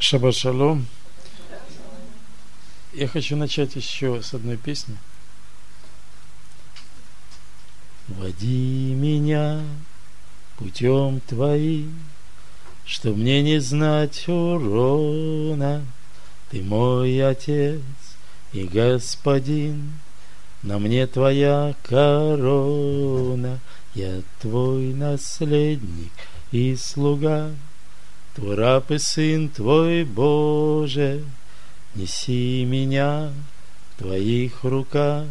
Шаббат шалом. Я хочу начать еще с одной песни. Води меня путем твоим, что мне не знать урона. Ты мой Отец и Господин, на мне твоя корона, я твой наследник и слуга. Твой раб и сын твой, Боже, неси меня в твоих руках,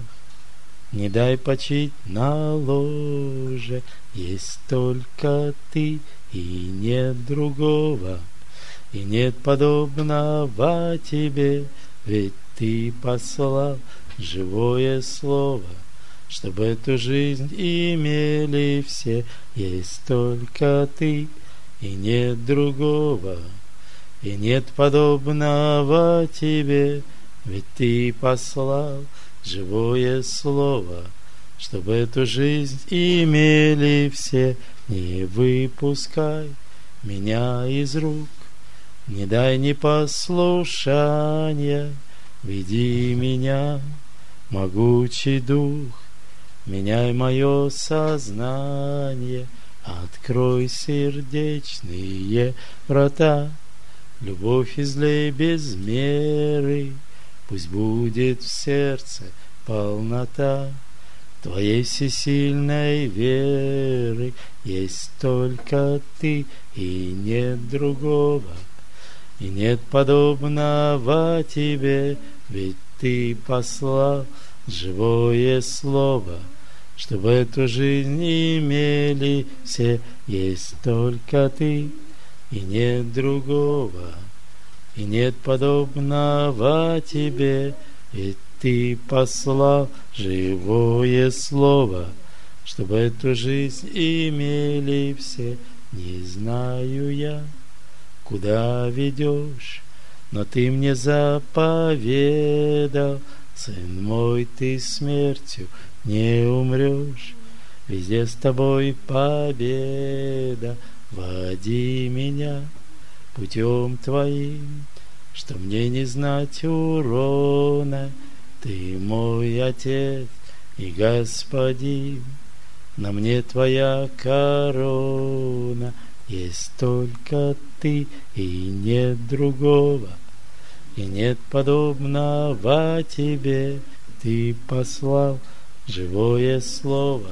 не дай почить на ложе, есть только ты и нет другого, и нет подобного тебе, ведь ты послал живое слово, чтобы эту жизнь имели все, есть только ты и нет другого, и нет подобного тебе, ведь ты послал живое слово, чтобы эту жизнь имели все. Не выпускай меня из рук, не дай непослушания, веди меня, могучий дух, меняй мое сознание — Открой сердечные врата, Любовь излей без меры, Пусть будет в сердце полнота Твоей всесильной веры. Есть только Ты и нет другого, И нет подобного Тебе, Ведь Ты послал живое слово — чтобы эту жизнь имели все, есть только ты, и нет другого, и нет подобного тебе, ведь ты послал живое слово, чтобы эту жизнь имели все. Не знаю я, куда ведешь, но ты мне заповедал, сын мой, ты смертью не умрешь, Везде с тобой победа, Води меня путем твоим, Что мне не знать урона, Ты мой Отец и Господин, На мне твоя корона, Есть только ты и нет другого, И нет подобного тебе, Ты послал живое слово,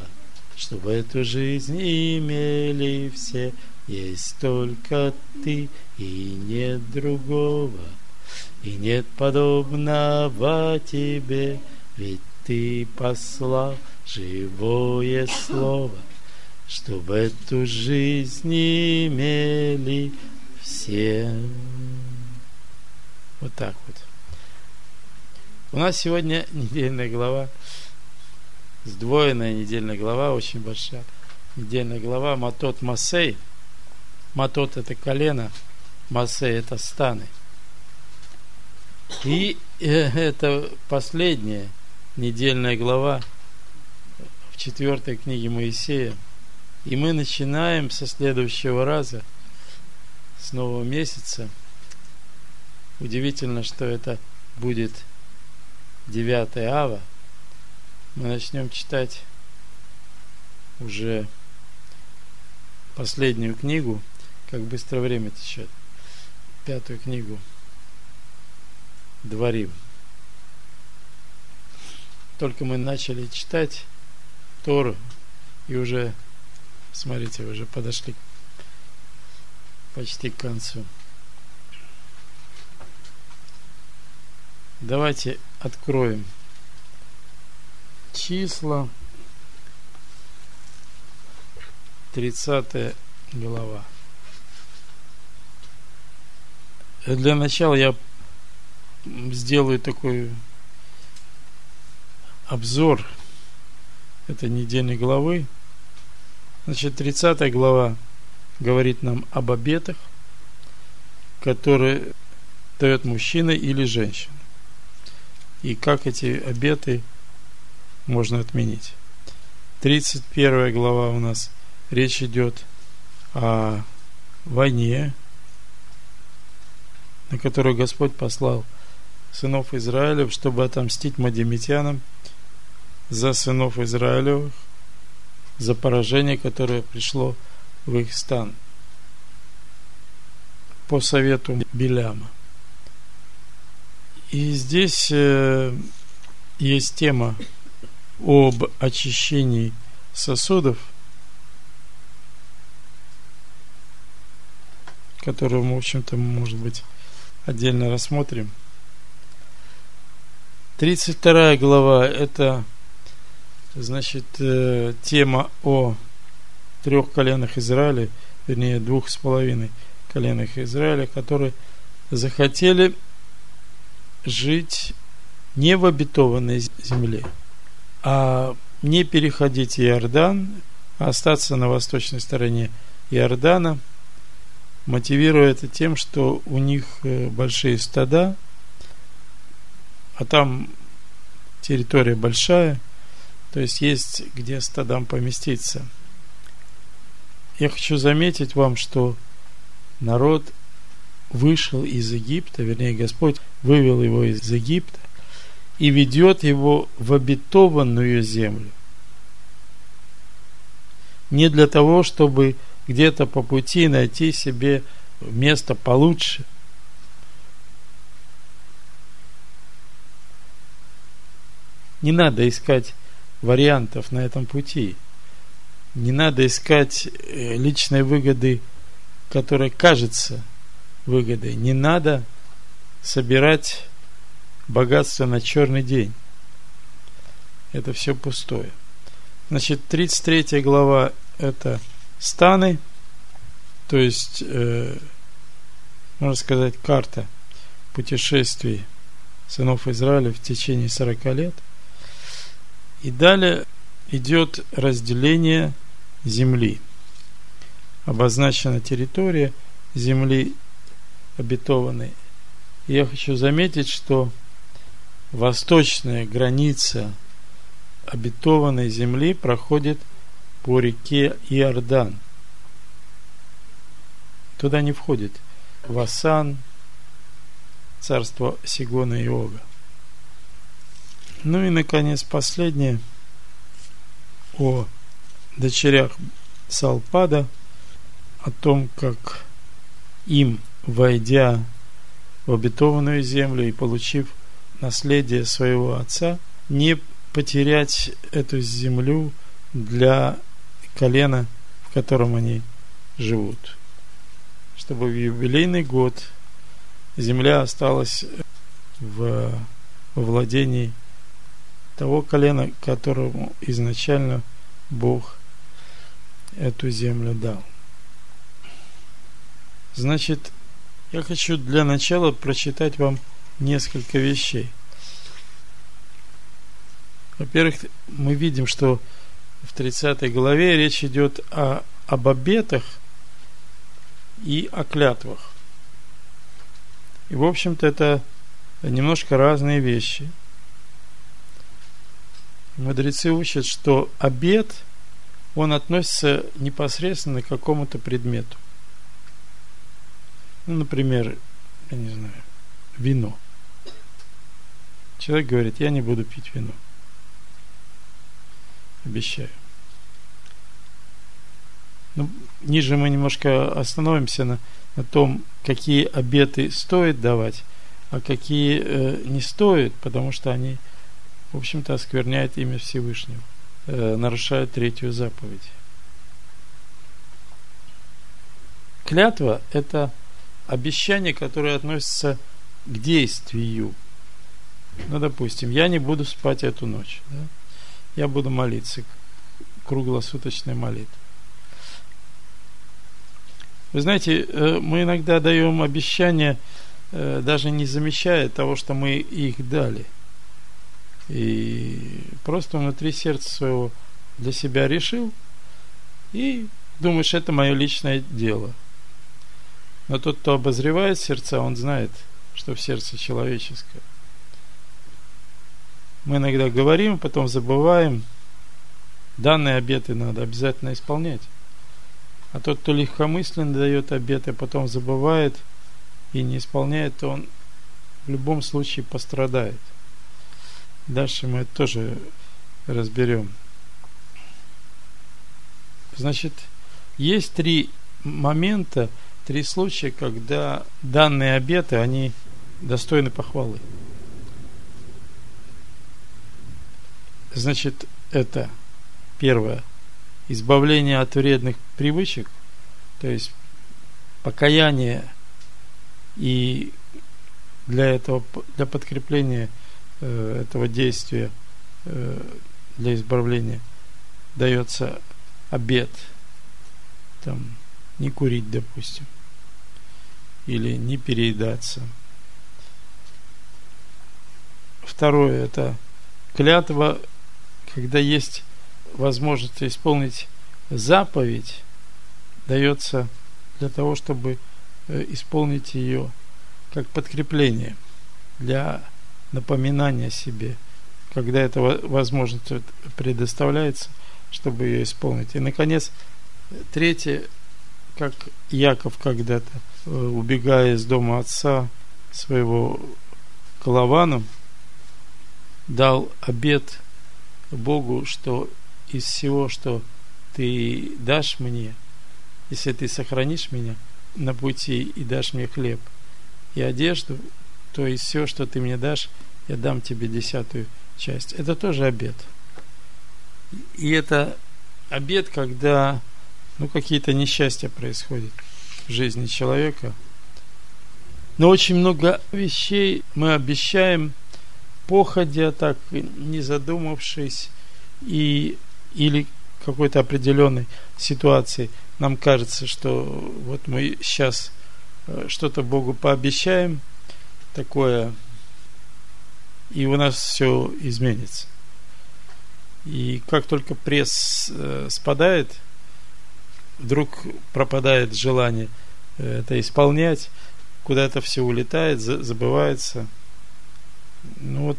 чтобы эту жизнь имели все. Есть только ты и нет другого, и нет подобного тебе, ведь ты послал живое слово, чтобы эту жизнь имели все. Вот так вот. У нас сегодня недельная глава сдвоенная недельная глава, очень большая недельная глава, Матот Масей. Матот это колено, Масей это станы. И э, это последняя недельная глава в четвертой книге Моисея. И мы начинаем со следующего раза, с нового месяца. Удивительно, что это будет 9 ава – мы начнем читать уже последнюю книгу, как быстро время течет, пятую книгу Дворим. Только мы начали читать Тору, и уже, смотрите, уже подошли почти к концу. Давайте откроем числа, 30 глава. Для начала я сделаю такой обзор этой недельной главы. Значит, 30 глава говорит нам об обетах, которые дает мужчина или женщина. И как эти обеты – можно отменить. 31 глава у нас речь идет о войне, на которую Господь послал сынов Израилев, чтобы отомстить мадимитянам за сынов Израилевых, за поражение, которое пришло в их стан по совету Беляма. И здесь э, есть тема об очищении сосудов, которую мы, в общем-то, может быть, отдельно рассмотрим. 32 глава – это, значит, э, тема о трех коленах Израиля, вернее, двух с половиной коленах Израиля, которые захотели жить не в обетованной земле, а не переходить Иордан, а остаться на восточной стороне Иордана, мотивируя это тем, что у них э, большие стада, а там территория большая, то есть есть где стадам поместиться. Я хочу заметить вам, что народ вышел из Египта, вернее, Господь вывел его из Египта и ведет его в обетованную землю. Не для того, чтобы где-то по пути найти себе место получше. Не надо искать вариантов на этом пути. Не надо искать э, личной выгоды, которая кажется – выгодой. Не надо собирать богатство на черный день. Это все пустое. Значит, 33 глава это станы, то есть, э, можно сказать, карта путешествий сынов Израиля в течение 40 лет. И далее идет разделение земли. Обозначена территория земли обетованной. я хочу заметить, что восточная граница обетованной земли проходит по реке Иордан. Туда не входит Васан, царство Сигона и Ога. Ну и, наконец, последнее о дочерях Салпада, о том, как им войдя в обетованную землю и получив наследие своего отца, не потерять эту землю для колена, в котором они живут. Чтобы в юбилейный год земля осталась в, владении того колена, которому изначально Бог эту землю дал. Значит, я хочу для начала прочитать вам несколько вещей. Во-первых, мы видим, что в 30 главе речь идет о, об обетах и о клятвах. И, в общем-то, это немножко разные вещи. Мудрецы учат, что обет, он относится непосредственно к какому-то предмету. Ну, например, я не знаю, вино. Человек говорит, я не буду пить вино. Обещаю. Ну, ниже мы немножко остановимся на, на том, какие обеты стоит давать, а какие э, не стоит, потому что они, в общем-то, оскверняют имя Всевышнего, э, нарушают третью заповедь. Клятва – это обещание, которое относится к действию. Ну, допустим, я не буду спать эту ночь. Да? Я буду молиться круглосуточной молитвой. Вы знаете, э, мы иногда даем обещания, э, даже не замечая того, что мы их дали. И просто внутри сердца своего для себя решил и думаешь, это мое личное дело – но тот, кто обозревает сердца, он знает, что в сердце человеческое. Мы иногда говорим, потом забываем. Данные обеты надо обязательно исполнять. А тот, кто легкомысленно дает обеты, потом забывает и не исполняет, то он в любом случае пострадает. Дальше мы это тоже разберем. Значит, есть три момента, три случая, когда данные обеты, они достойны похвалы. Значит, это первое. Избавление от вредных привычек, то есть покаяние и для этого, для подкрепления э, этого действия, э, для избавления дается обед, там, не курить, допустим, или не переедаться. Второе – это клятва, когда есть возможность исполнить заповедь, дается для того, чтобы э, исполнить ее как подкрепление для напоминания себе, когда эта возможность предоставляется, чтобы ее исполнить. И, наконец, третье, как Яков когда-то, э, убегая из дома отца своего к Лавану, дал обед Богу, что из всего, что ты дашь мне, если ты сохранишь меня на пути и дашь мне хлеб и одежду, то из всего, что ты мне дашь, я дам тебе десятую часть. Это тоже обед. И это обед, когда ну, какие-то несчастья происходят в жизни человека. Но очень много вещей мы обещаем, походя так, не задумавшись, и, или какой-то определенной ситуации нам кажется, что вот мы сейчас э, что-то Богу пообещаем, такое, и у нас все изменится. И как только пресс э, спадает, вдруг пропадает желание э, это исполнять, куда-то все улетает, забывается. Ну вот,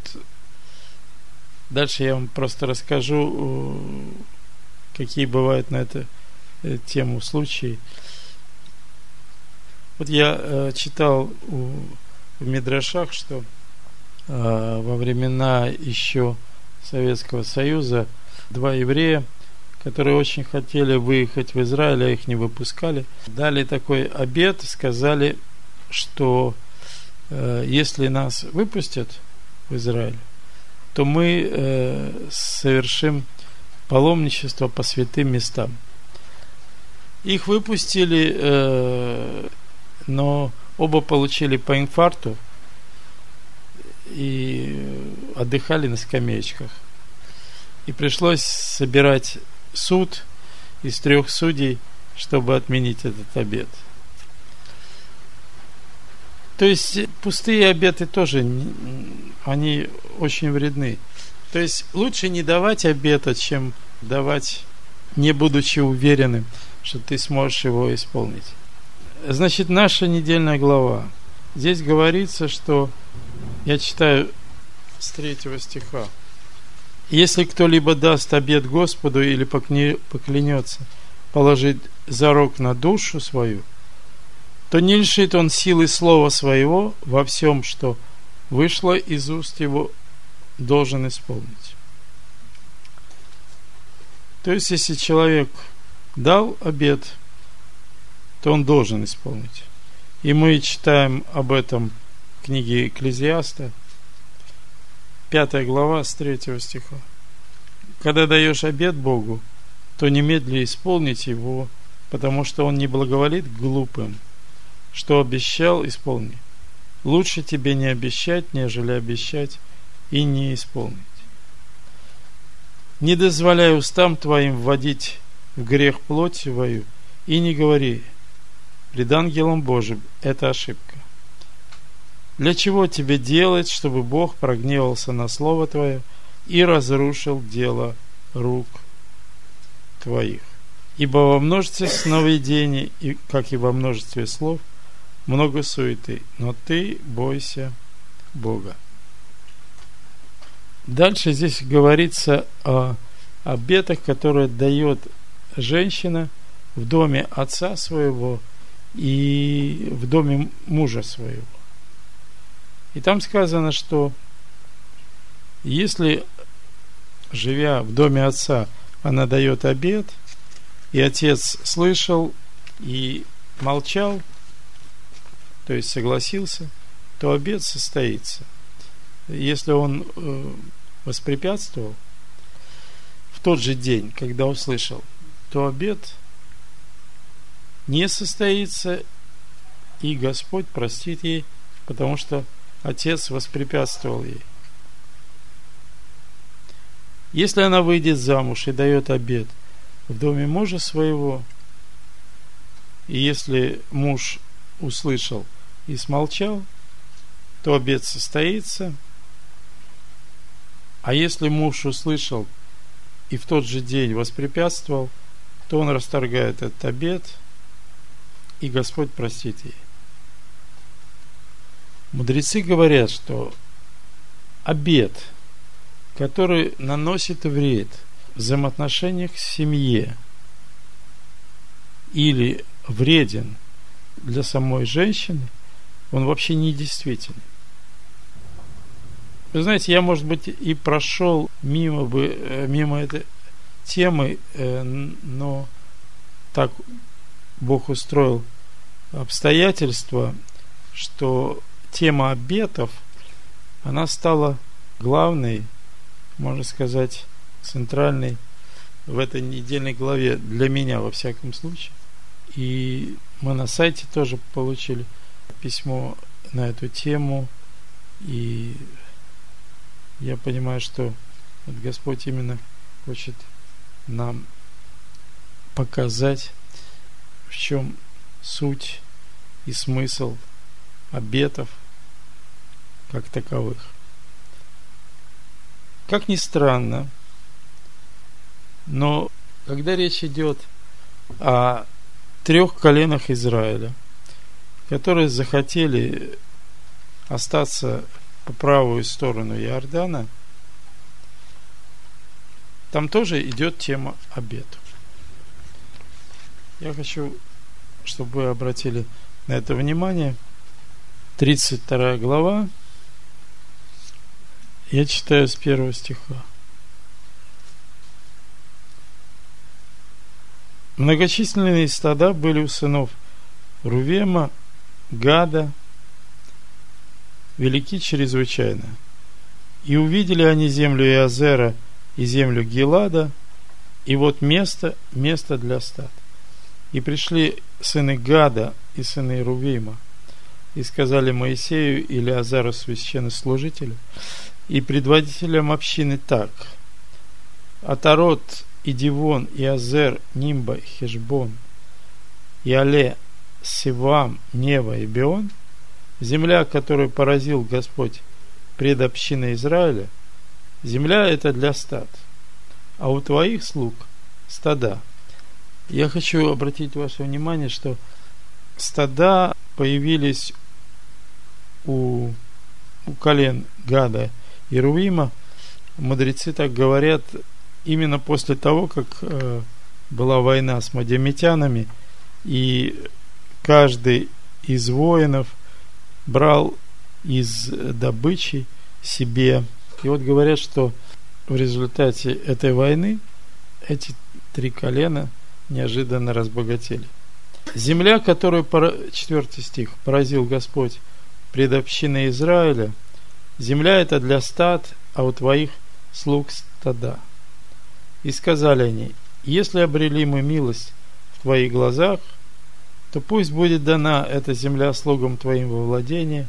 дальше я вам просто расскажу, какие бывают на эту э, тему случаи. Вот я э, читал у, в Мидрашах, что во времена еще Советского Союза два еврея – которые очень хотели выехать в Израиль, а их не выпускали, дали такой обед, сказали, что э, если нас выпустят в Израиль, то мы э, совершим паломничество по святым местам. Их выпустили, э, но оба получили по инфаркту и отдыхали на скамеечках. И пришлось собирать суд из трех судей, чтобы отменить этот обед. То есть пустые обеты тоже, они очень вредны. То есть лучше не давать обета, чем давать, не будучи уверенным, что ты сможешь его исполнить. Значит, наша недельная глава. Здесь говорится, что я читаю с третьего стиха. Если кто-либо даст обед Господу или поклянется положить зарок на душу свою, то не лишит он силы слова своего во всем, что вышло из уст его, должен исполнить. То есть, если человек дал обед, то он должен исполнить. И мы читаем об этом в книге Экклезиаста, Пятая глава с третьего стиха. Когда даешь обед Богу, то немедли исполнить его, потому что он не благоволит глупым. Что обещал, исполни. Лучше тебе не обещать, нежели обещать и не исполнить. Не дозволяй устам твоим вводить в грех плоть свою, и не говори, пред ангелом Божьим это ошибка. Для чего тебе делать, чтобы Бог прогневался на Слово Твое и разрушил дело рук Твоих? Ибо во множестве сновидений, и, как и во множестве слов, много суеты, но ты бойся Бога. Дальше здесь говорится о обетах, которые дает женщина в доме отца своего и в доме мужа своего. И там сказано, что если, живя в доме отца, она дает обед, и отец слышал и молчал, то есть согласился, то обед состоится. Если он э, воспрепятствовал в тот же день, когда услышал, то обед не состоится, и Господь простит ей, потому что Отец воспрепятствовал ей. Если она выйдет замуж и дает обед в доме мужа своего, и если муж услышал и смолчал, то обед состоится. А если муж услышал и в тот же день воспрепятствовал, то он расторгает этот обед, и Господь простит ей. Мудрецы говорят, что обед, который наносит вред в взаимоотношениях в семье или вреден для самой женщины, он вообще не действительный. Вы знаете, я, может быть, и прошел мимо, бы, э, мимо этой темы, э, но так Бог устроил обстоятельства, что тема обетов, она стала главной, можно сказать, центральной в этой недельной главе для меня, во всяком случае. И мы на сайте тоже получили письмо на эту тему. И я понимаю, что вот Господь именно хочет нам показать, в чем суть и смысл обетов – как таковых. Как ни странно, но когда речь идет о трех коленах Израиля, которые захотели остаться по правую сторону Иордана, там тоже идет тема обетов. Я хочу, чтобы вы обратили на это внимание. 32 глава, я читаю с первого стиха. Многочисленные стада были у сынов Рувема, Гада, велики чрезвычайно. И увидели они землю Иозера и землю Гелада, и вот место, место для стад. И пришли сыны Гада и сыны Рувима, и сказали Моисею или Азару священнослужителю, и предводителям общины так. Атарот и Дивон, и Азер, Нимба, Хешбон, и Але, Сивам, Нева и Беон, земля, которую поразил Господь пред общиной Израиля, земля это для стад, а у твоих слуг стада. Я хочу обратить ваше внимание, что стада появились у, у колен Гада Ирувима, мудрецы так говорят, именно после того, как э, была война с мадиамитянами, и каждый из воинов брал из добычи себе. И вот говорят, что в результате этой войны эти три колена неожиданно разбогатели. Земля, которую, четвертый стих, поразил Господь пред общиной Израиля – Земля это для стад, а у твоих слуг стада. И сказали они, если обрели мы милость в твоих глазах, то пусть будет дана эта земля слугам твоим во владение,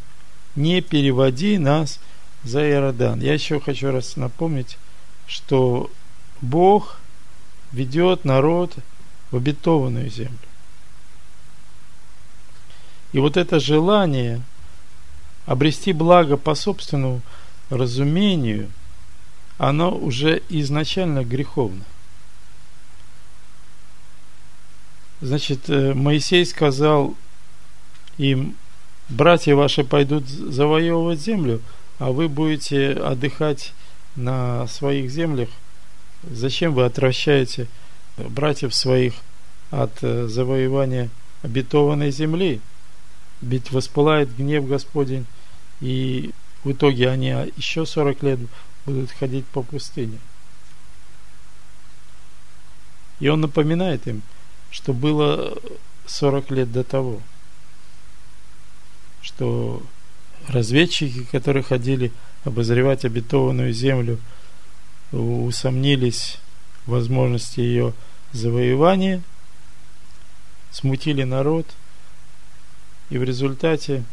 не переводи нас за Иордан. Я еще хочу раз напомнить, что Бог ведет народ в обетованную землю. И вот это желание – обрести благо по собственному разумению, оно уже изначально греховно. Значит, э, Моисей сказал им, братья ваши пойдут завоевывать землю, а вы будете отдыхать на своих землях. Зачем вы отвращаете братьев своих от э, завоевания обетованной земли. Ведь воспылает гнев Господень, и в итоге они еще 40 лет будут ходить по пустыне. И он напоминает им, что было 40 лет до того, что разведчики, которые ходили обозревать обетованную землю, усомнились в возможности ее завоевания, смутили народ, и в результате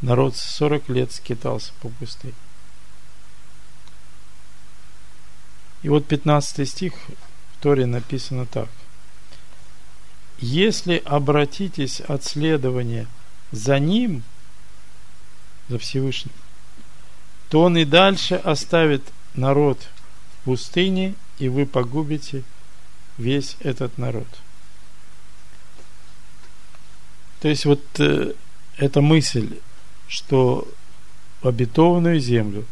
народ 40 лет скитался по пустыне. И вот 15 стих в Торе написано так. Если обратитесь от следования за Ним, за Всевышним, то Он и дальше оставит народ в пустыне, и вы погубите весь этот народ. То есть вот э, эта мысль, что обетованную землю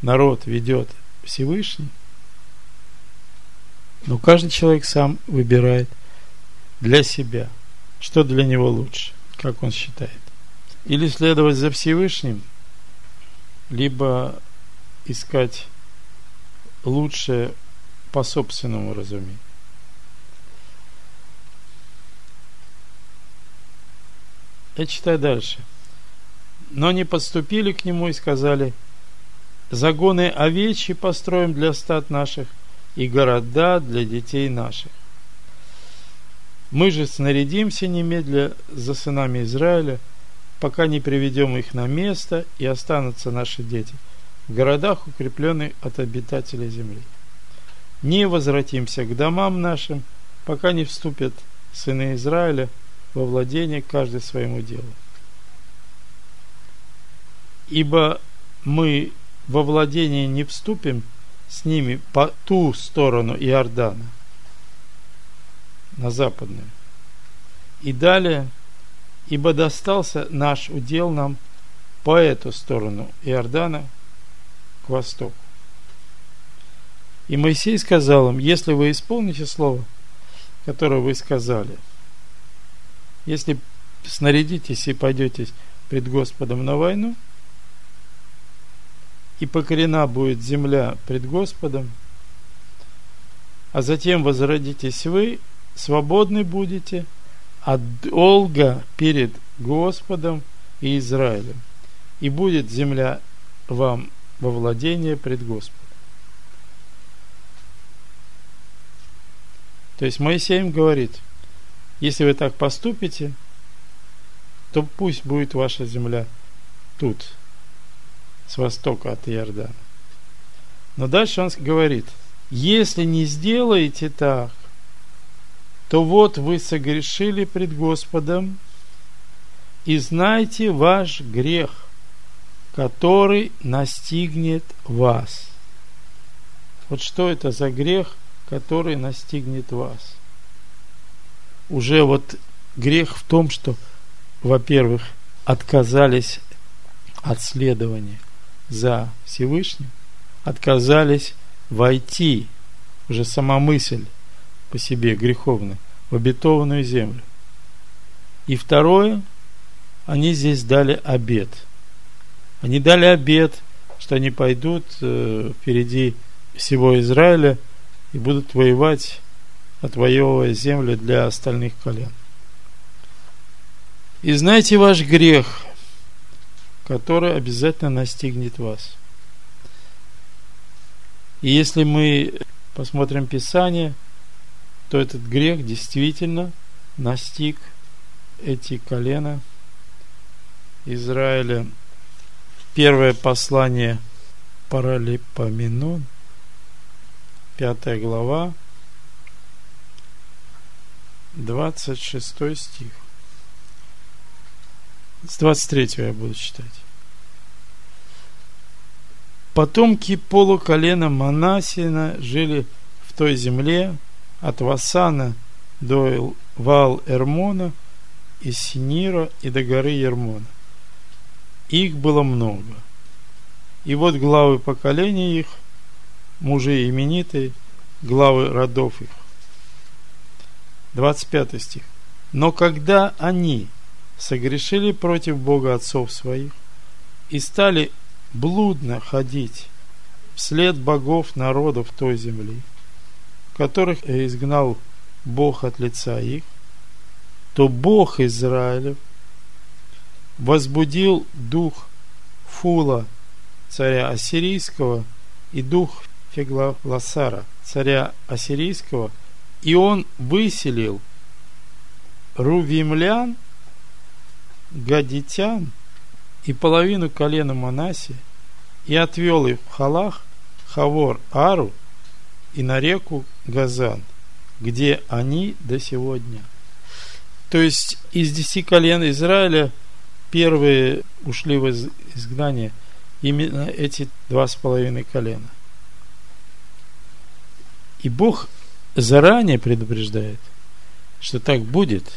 народ ведет Всевышний, но каждый человек сам выбирает для себя, что для него лучше, как он считает. Или следовать за Всевышним, либо искать лучшее по собственному разумению. Я читаю дальше. Но не подступили к нему и сказали, загоны овечьи построим для стад наших и города для детей наших. Мы же снарядимся немедля за сынами Израиля, пока не приведем их на место, и останутся наши дети в городах, укрепленных от обитателей земли. Не возвратимся к домам нашим, пока не вступят сыны Израиля во владение каждый своему делу. Ибо мы во владение не вступим с ними по ту сторону Иордана, на западную. И далее, ибо достался наш удел нам по эту сторону Иордана к востоку. И Моисей сказал им, если вы исполните слово, которое вы сказали – если снарядитесь и пойдете пред Господом на войну, и покорена будет земля пред Господом, а затем возродитесь вы, свободны будете от долга перед Господом и Израилем, и будет земля вам во владение пред Господом. То есть Моисей им говорит – если вы так поступите, то пусть будет ваша земля тут, с востока от Иордана. Но дальше он говорит, если не сделаете так, то вот вы согрешили пред Господом, и знайте ваш грех, который настигнет вас. Вот что это за грех, который настигнет вас? уже вот грех в том, что, во-первых, отказались от следования за Всевышним, отказались войти, уже сама мысль по себе греховная, в обетованную землю. И второе, они здесь дали обед. Они дали обед, что они пойдут э, впереди всего Израиля и будут воевать отвоевывая землю для остальных колен. И знайте ваш грех, который обязательно настигнет вас. И если мы посмотрим Писание, то этот грех действительно настиг эти колена Израиля. Первое послание Паралипоменон, пятая глава, 26 стих. С 23 я буду читать. Потомки полуколена Манасина жили в той земле от Васана до Вал-Эрмона, из Синира и до горы Ермона. Их было много. И вот главы поколения их, мужи именитые, главы родов их. 25 стих. Но когда они согрешили против Бога отцов своих и стали блудно ходить вслед богов народов той земли, которых изгнал Бог от лица их, то Бог Израилев возбудил дух Фула, царя Ассирийского, и дух Феглаласара, царя Ассирийского, и он выселил рувимлян, гадитян и половину колена Манаси, и отвел их в Халах, Хавор, Ару и на реку Газан, где они до сегодня. То есть из десяти колен Израиля первые ушли в изгнание именно эти два с половиной колена. И Бог заранее предупреждает, что так будет.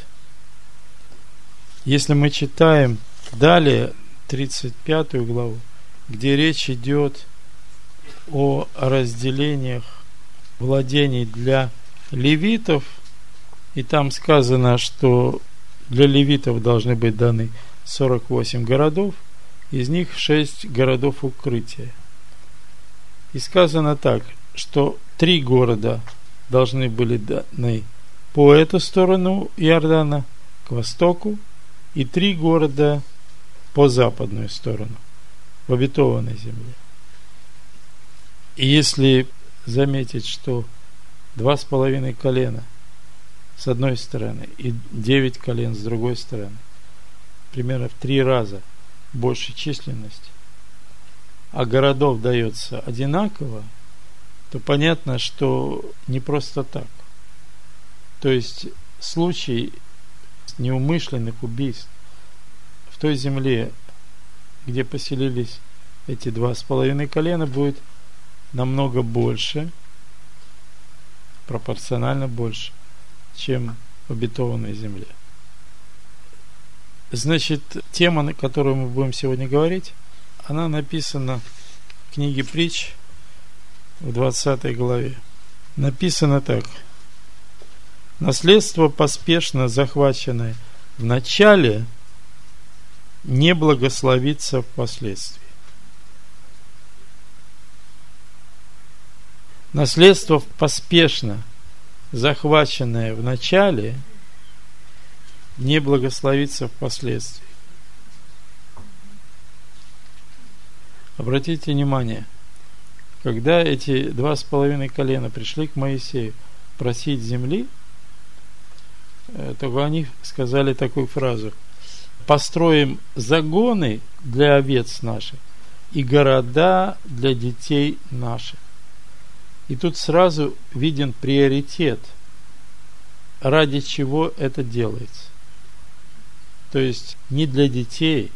Если мы читаем далее 35 главу, где речь идет о разделениях владений для левитов, и там сказано, что для левитов должны быть даны 48 городов, из них 6 городов укрытия. И сказано так, что три города должны были даны по эту сторону Иордана, к востоку, и три города по западную сторону, в обетованной земле. И если заметить, что два с половиной колена с одной стороны и девять колен с другой стороны, примерно в три раза больше численность, а городов дается одинаково, то понятно, что не просто так. То есть случай неумышленных убийств в той земле, где поселились эти два с половиной колена, будет намного больше, пропорционально больше, чем в обетованной земле. Значит, тема, на которую мы будем сегодня говорить, она написана в книге притч в 20 главе. Написано так. Наследство, поспешно захваченное в начале, не благословится впоследствии. Наследство поспешно захваченное в начале не благословится впоследствии. Обратите внимание – когда эти два с половиной колена пришли к Моисею просить земли, э, то они сказали такую фразу. Построим загоны для овец наших и города для детей наших. И тут сразу виден приоритет, ради чего это делается. То есть не для детей,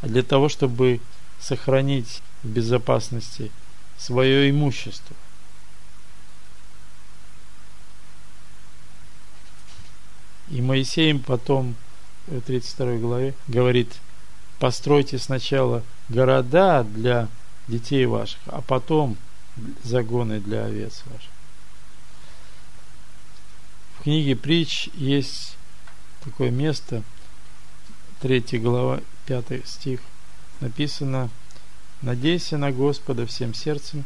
а для того, чтобы сохранить в безопасности свое имущество. И Моисей им потом в 32 главе говорит, постройте сначала города для детей ваших, а потом загоны для овец ваших. В книге притч есть такое место, 3 глава, 5 стих, написано – Надейся на Господа всем сердцем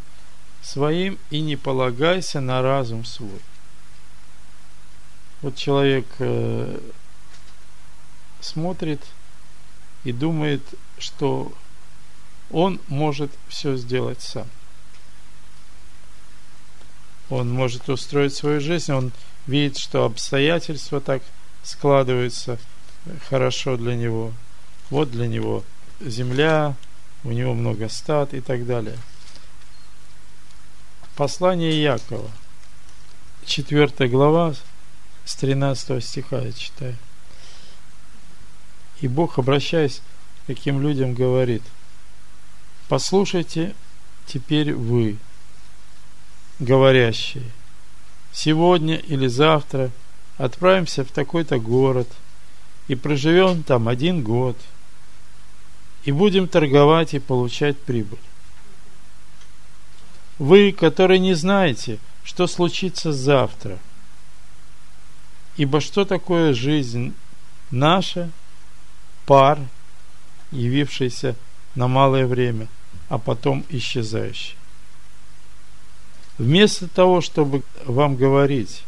своим и не полагайся на разум свой. Вот человек э, смотрит и думает, что он может все сделать сам. Он может устроить свою жизнь, он видит, что обстоятельства так складываются хорошо для него. Вот для него земля, у него много стад и так далее. Послание Якова, 4 глава, с 13 стиха я читаю. И Бог, обращаясь к таким людям, говорит, послушайте теперь вы, говорящие, сегодня или завтра отправимся в такой-то город и проживем там один год – и будем торговать и получать прибыль. Вы, которые не знаете, что случится завтра, Ибо что такое жизнь наша, пар, явившийся на малое время, а потом исчезающий? Вместо того, чтобы вам говорить,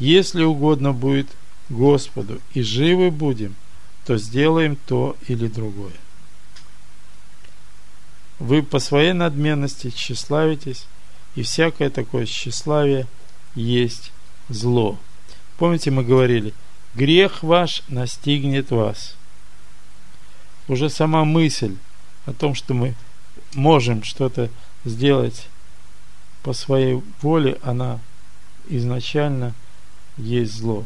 если угодно будет Господу, и живы будем, то сделаем то или другое. Вы по своей надменности тщеславитесь, и всякое такое тщеславие есть зло. Помните, мы говорили, грех ваш настигнет вас. Уже сама мысль о том, что мы можем что-то сделать по своей воле, она изначально есть зло.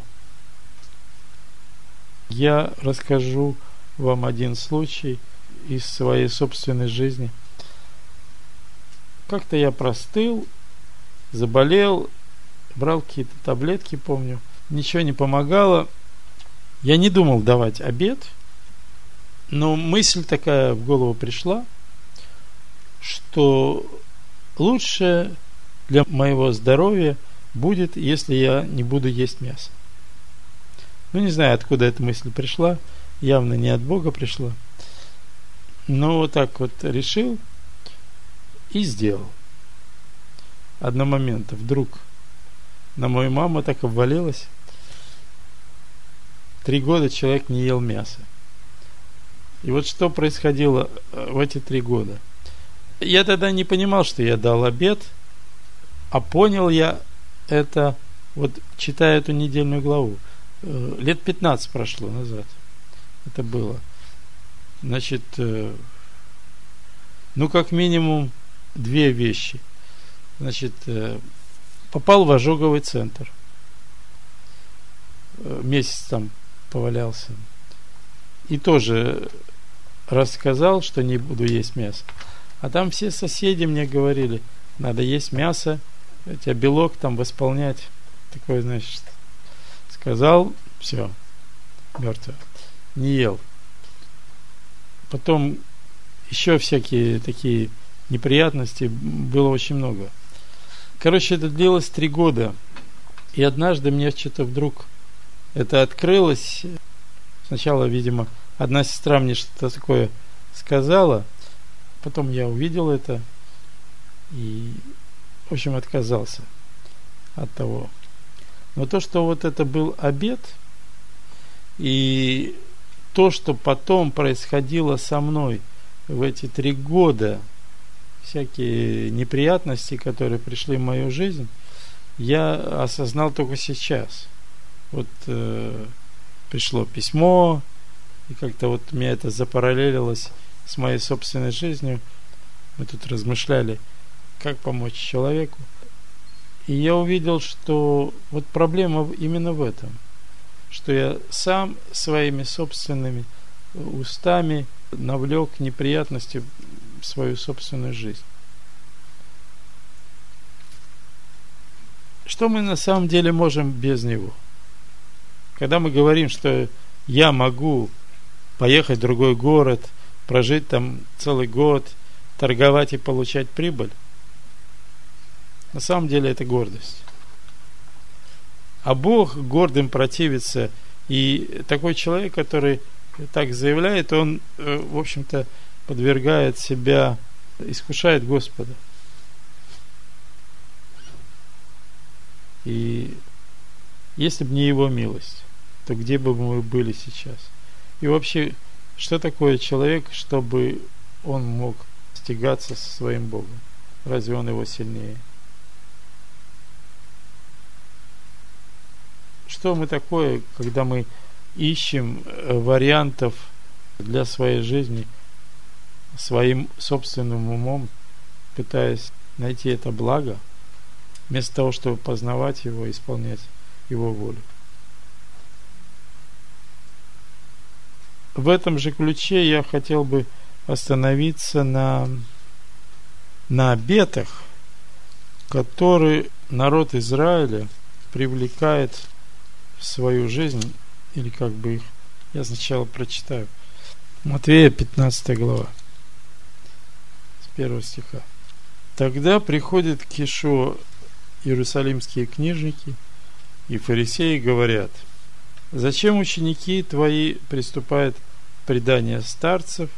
Я расскажу вам один случай из своей собственной жизни. Как-то я простыл, заболел, брал какие-то таблетки, помню. Ничего не помогало. Я не думал давать обед, но мысль такая в голову пришла, что лучше для моего здоровья будет, если я не буду есть мясо. Ну, не знаю, откуда эта мысль пришла. Явно не от Бога пришла. Но вот так вот решил и сделал. Одно момента вдруг на мою маму так обвалилась. Три года человек не ел мясо. И вот что происходило э, в эти три года. Я тогда не понимал, что я дал обед, а понял я это, вот читая эту недельную главу. Э, лет 15 прошло назад. Это было. Значит, э, ну, как минимум, две вещи. Значит, э, попал в ожоговый центр. Месяц там повалялся. И тоже рассказал, что не буду есть мясо. А там все соседи мне говорили, надо есть мясо, тебя белок там восполнять. Такое, значит, сказал, все, мертвый. Не ел. Потом еще всякие такие неприятности было очень много. Короче, это длилось три года. И однажды мне что-то вдруг это открылось. Сначала, видимо, одна сестра мне что-то такое сказала. Потом я увидел это. И, в общем, отказался от того. Но то, что вот это был обед, и то, что потом происходило со мной в эти три года, всякие неприятности, которые пришли в мою жизнь, я осознал только сейчас. Вот э, пришло письмо, и как-то вот меня это запараллелилось с моей собственной жизнью. Мы тут размышляли, как помочь человеку. И я увидел, что вот проблема именно в этом, что я сам своими собственными устами навлек неприятности в свою собственную жизнь. Что мы на самом деле можем без него? Когда мы говорим, что я могу поехать в другой город, прожить там целый год, торговать и получать прибыль, на самом деле это гордость. А Бог гордым противится. И такой человек, который так заявляет, он, э, в общем-то, подвергает себя, искушает Господа. И если бы не его милость, то где бы мы были сейчас? И вообще, что такое человек, чтобы он мог стягаться со своим Богом? Разве он его сильнее? Что мы такое, когда мы ищем э, вариантов для своей жизни своим собственным умом, пытаясь найти это благо, вместо того, чтобы познавать его, исполнять его волю. В этом же ключе я хотел бы остановиться на, на обетах, которые народ Израиля привлекает свою жизнь, или как бы их, я сначала прочитаю. Матвея 15 глава, с первого стиха. Тогда приходят к Ишуа иерусалимские книжники и фарисеи говорят, Зачем ученики твои приступают к преданию старцев,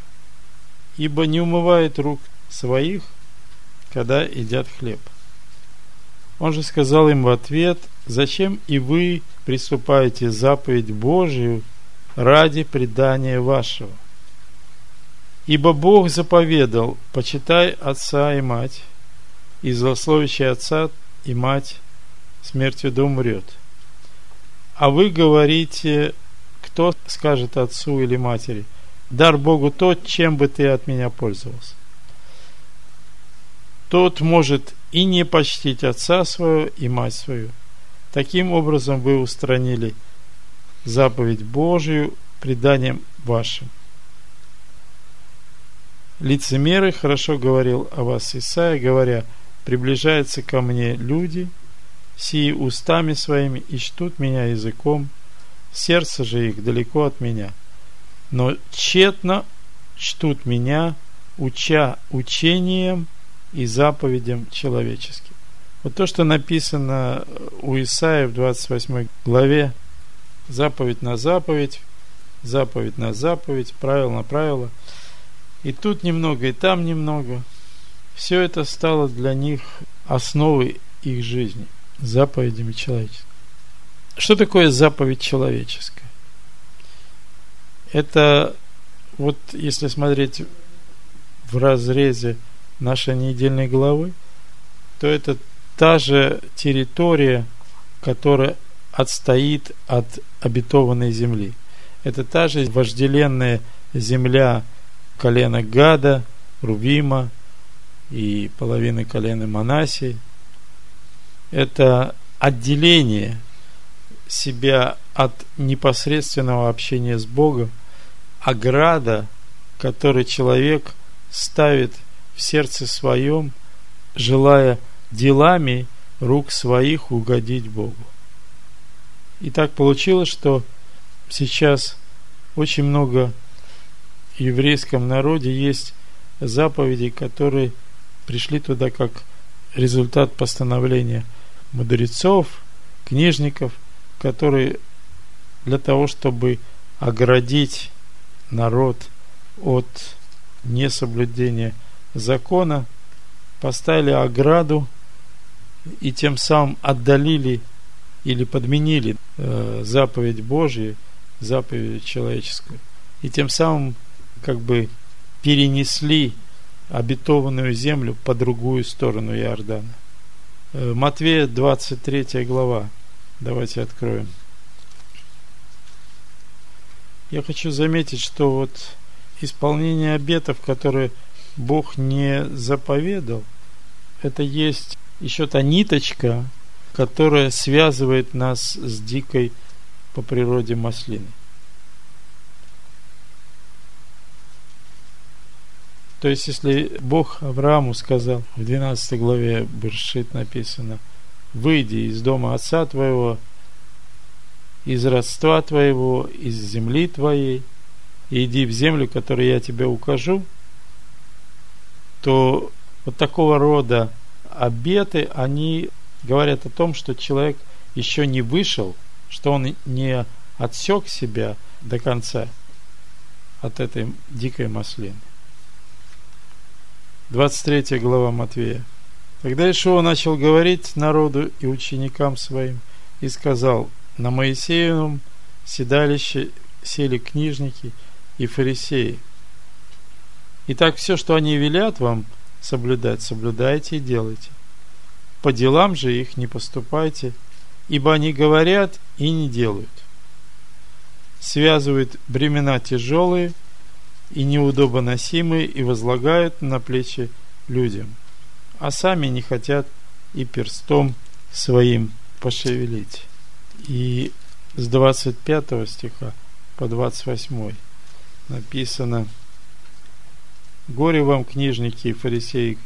ибо не умывают рук своих, когда едят хлеб? Он же сказал им в ответ, зачем и вы приступаете заповедь Божию ради предания вашего? Ибо Бог заповедал, почитай отца и мать, и злословящий отца и мать смертью да умрет. А вы говорите, кто скажет отцу или матери, дар Богу тот, чем бы ты от меня пользовался. Тот может и не почтить отца своего и мать свою. Таким образом вы устранили заповедь Божию преданием вашим. Лицемеры хорошо говорил о вас Исаия, говоря, приближаются ко мне люди, сии устами своими и чтут меня языком, сердце же их далеко от меня. Но тщетно чтут меня, уча учением и заповедям человеческим. Вот то, что написано у Исаия в 28 главе, заповедь на заповедь, заповедь на заповедь, правило на правило. И тут немного, и там немного. Все это стало для них основой их жизни, заповедями человеческими. Что такое заповедь человеческая? Это вот если смотреть в разрезе нашей недельной главы, то это та же территория, которая отстоит от обетованной земли. Это та же вожделенная земля колена Гада, Рувима и половины колена Манасии. Это отделение себя от непосредственного общения с Богом, ограда, который человек ставит в сердце своем, желая делами рук своих угодить Богу. И так получилось, что сейчас очень много в еврейском народе есть заповеди, которые пришли туда как результат постановления мудрецов, книжников, которые для того, чтобы оградить народ от несоблюдения закона, поставили ограду и тем самым отдалили или подменили э, заповедь Божью, заповедь человеческую. И тем самым как бы перенесли обетованную землю по другую сторону Иордана. Э, Матвея 23 глава. Давайте откроем. Я хочу заметить, что вот исполнение обетов, которые Бог не заповедал, это есть еще та ниточка, которая связывает нас с дикой по природе маслиной. То есть, если Бог Аврааму сказал, в 12 главе Бершит написано, выйди из дома отца твоего, из родства твоего, из земли твоей, и иди в землю, которую я тебе укажу, то вот такого рода обеты, они говорят о том, что человек еще не вышел, что он не отсек себя до конца от этой дикой маслины. 23 глава Матвея. Тогда Ишуа начал говорить народу и ученикам своим и сказал, на Моисеевом седалище сели книжники и фарисеи. Итак, все, что они велят вам соблюдать, соблюдайте и делайте. По делам же их не поступайте, ибо они говорят и не делают. Связывают бремена тяжелые – и неудобоносимые и возлагают на плечи людям, а сами не хотят и перстом своим пошевелить. И с 25 стиха по 28 написано «Горе вам, книжники и фарисеи,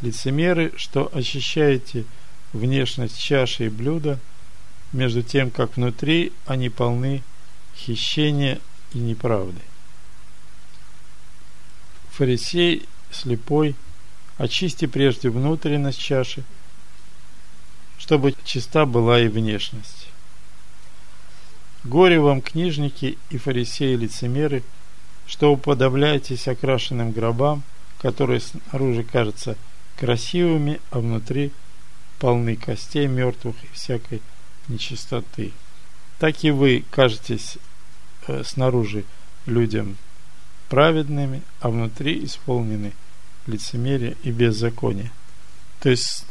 лицемеры, что очищаете внешность чаши и блюда, между тем, как внутри они полны хищения и неправды фарисей слепой, очисти прежде внутренность чаши, чтобы чиста была и внешность. Горе вам, книжники и фарисеи-лицемеры, что уподобляетесь окрашенным гробам, которые снаружи кажутся красивыми, а внутри полны костей мертвых и всякой нечистоты. Так и вы кажетесь э, снаружи людям праведными, а внутри исполнены лицемерие и беззаконие. То есть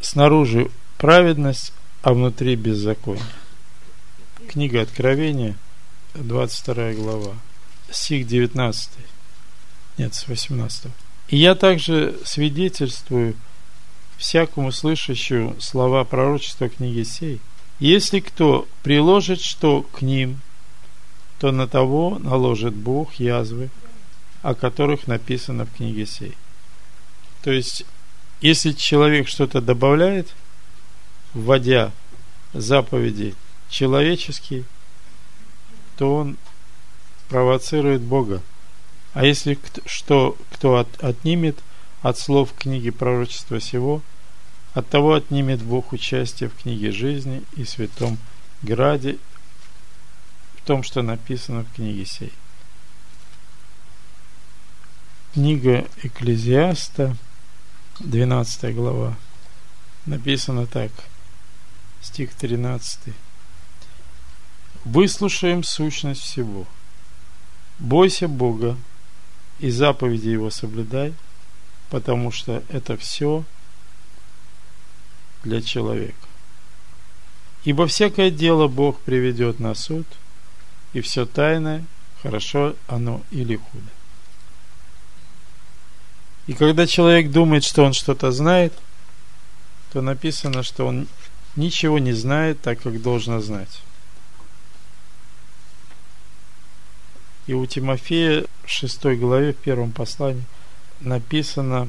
снаружи праведность, а внутри беззаконие. Книга Откровения, 22 глава, стих 19. Нет, с 18. И я также свидетельствую всякому слышащему слова пророчества книги сей. Если кто приложит что к ним, то на того наложит Бог язвы, о которых написано в книге сей. То есть, если человек что-то добавляет, вводя заповеди человеческие, то он провоцирует Бога. А если что, кто от, отнимет от слов книги пророчества сего, от того отнимет Бог участие в книге жизни и святом граде, в том, что написано в книге сей. Книга Экклезиаста, 12 глава, написано так, стих 13. «Выслушаем сущность всего. Бойся Бога и заповеди Его соблюдай, потому что это все для человека. Ибо всякое дело Бог приведет на суд, и все тайное, хорошо оно или худо. И когда человек думает, что он что-то знает, то написано, что он ничего не знает так, как должно знать. И у Тимофея в 6 главе, в первом послании, написано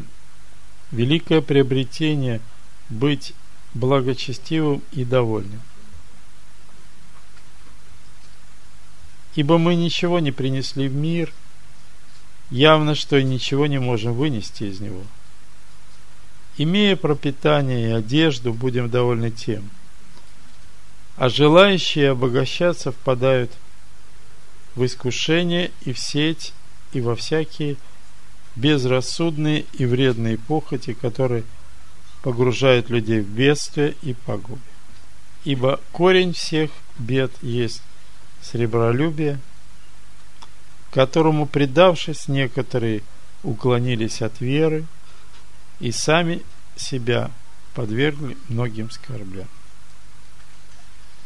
«Великое приобретение быть благочестивым и довольным». Ибо мы ничего не принесли в мир, явно, что и ничего не можем вынести из него. Имея пропитание и одежду, будем довольны тем. А желающие обогащаться впадают в в искушение и в сеть, и во всякие безрассудные и вредные похоти, которые погружают людей в бедствие и погубы. Ибо корень всех бед есть сребролюбие, которому, предавшись, некоторые уклонились от веры и сами себя подвергли многим скорблям.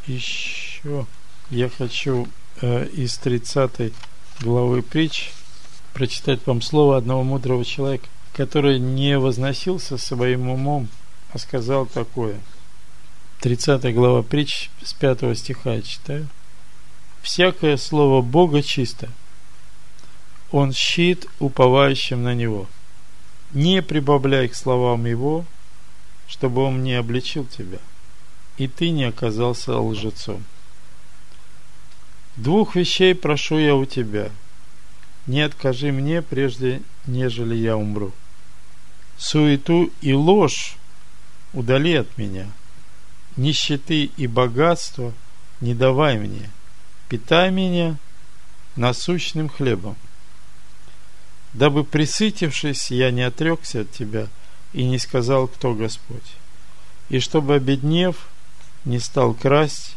Еще я хочу из 30 главы притч прочитать вам слово одного мудрого человека, который не возносился своим умом, а сказал такое. 30 глава притч с 5 стиха я читаю. «Всякое слово Бога чисто, Он щит уповающим на Него. Не прибавляй к словам Его, чтобы Он не обличил тебя, и ты не оказался лжецом». Двух вещей прошу я у тебя. Не откажи мне, прежде нежели я умру. Суету и ложь удали от меня. Нищеты и богатство не давай мне. Питай меня насущным хлебом. Дабы присытившись, я не отрекся от тебя и не сказал, кто Господь. И чтобы, обеднев, не стал красть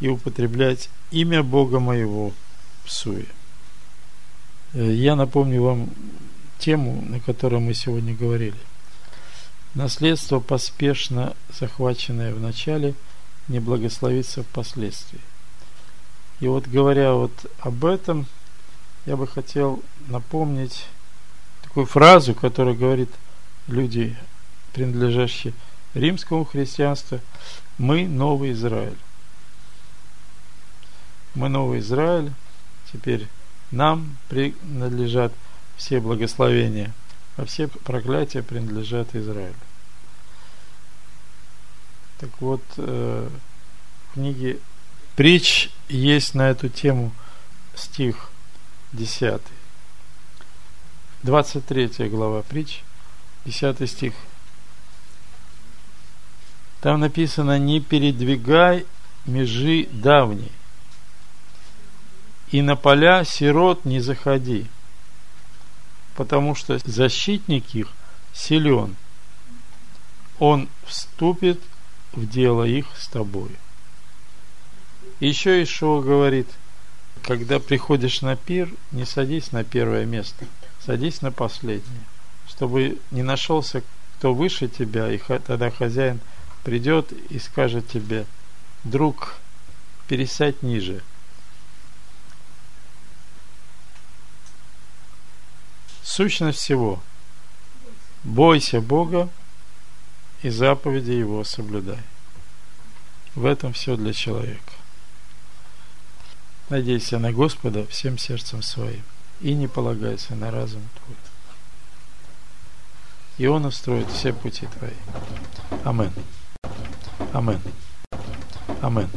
и употреблять имя Бога моего псуя. Э, я напомню вам тему, на которой мы сегодня говорили. Наследство, поспешно захваченное в начале, не благословится впоследствии. И вот говоря вот об этом, я бы хотел напомнить такую фразу, которая говорит люди, принадлежащие римскому христианству, мы новый Израиль мы новый Израиль, теперь нам принадлежат все благословения, а все проклятия принадлежат Израилю. Так вот, э, в книге Притч есть на эту тему стих 10. 23 глава Притч, 10 стих. Там написано, не передвигай межи давней, И на поля сирот не заходи, потому что защитник их силен. Он вступит в дело их с тобой. Еще Ишуа говорит, когда приходишь на пир, не садись на первое место, садись на последнее, чтобы не нашелся кто выше тебя, и тогда хозяин придет и скажет тебе, друг, пересядь ниже. Сущность всего. Бойся Бога и заповеди Его соблюдай. В этом все для человека. Надейся на Господа всем сердцем своим и не полагайся на разум твой. И Он устроит все пути твои. Амин. Амин. Amen.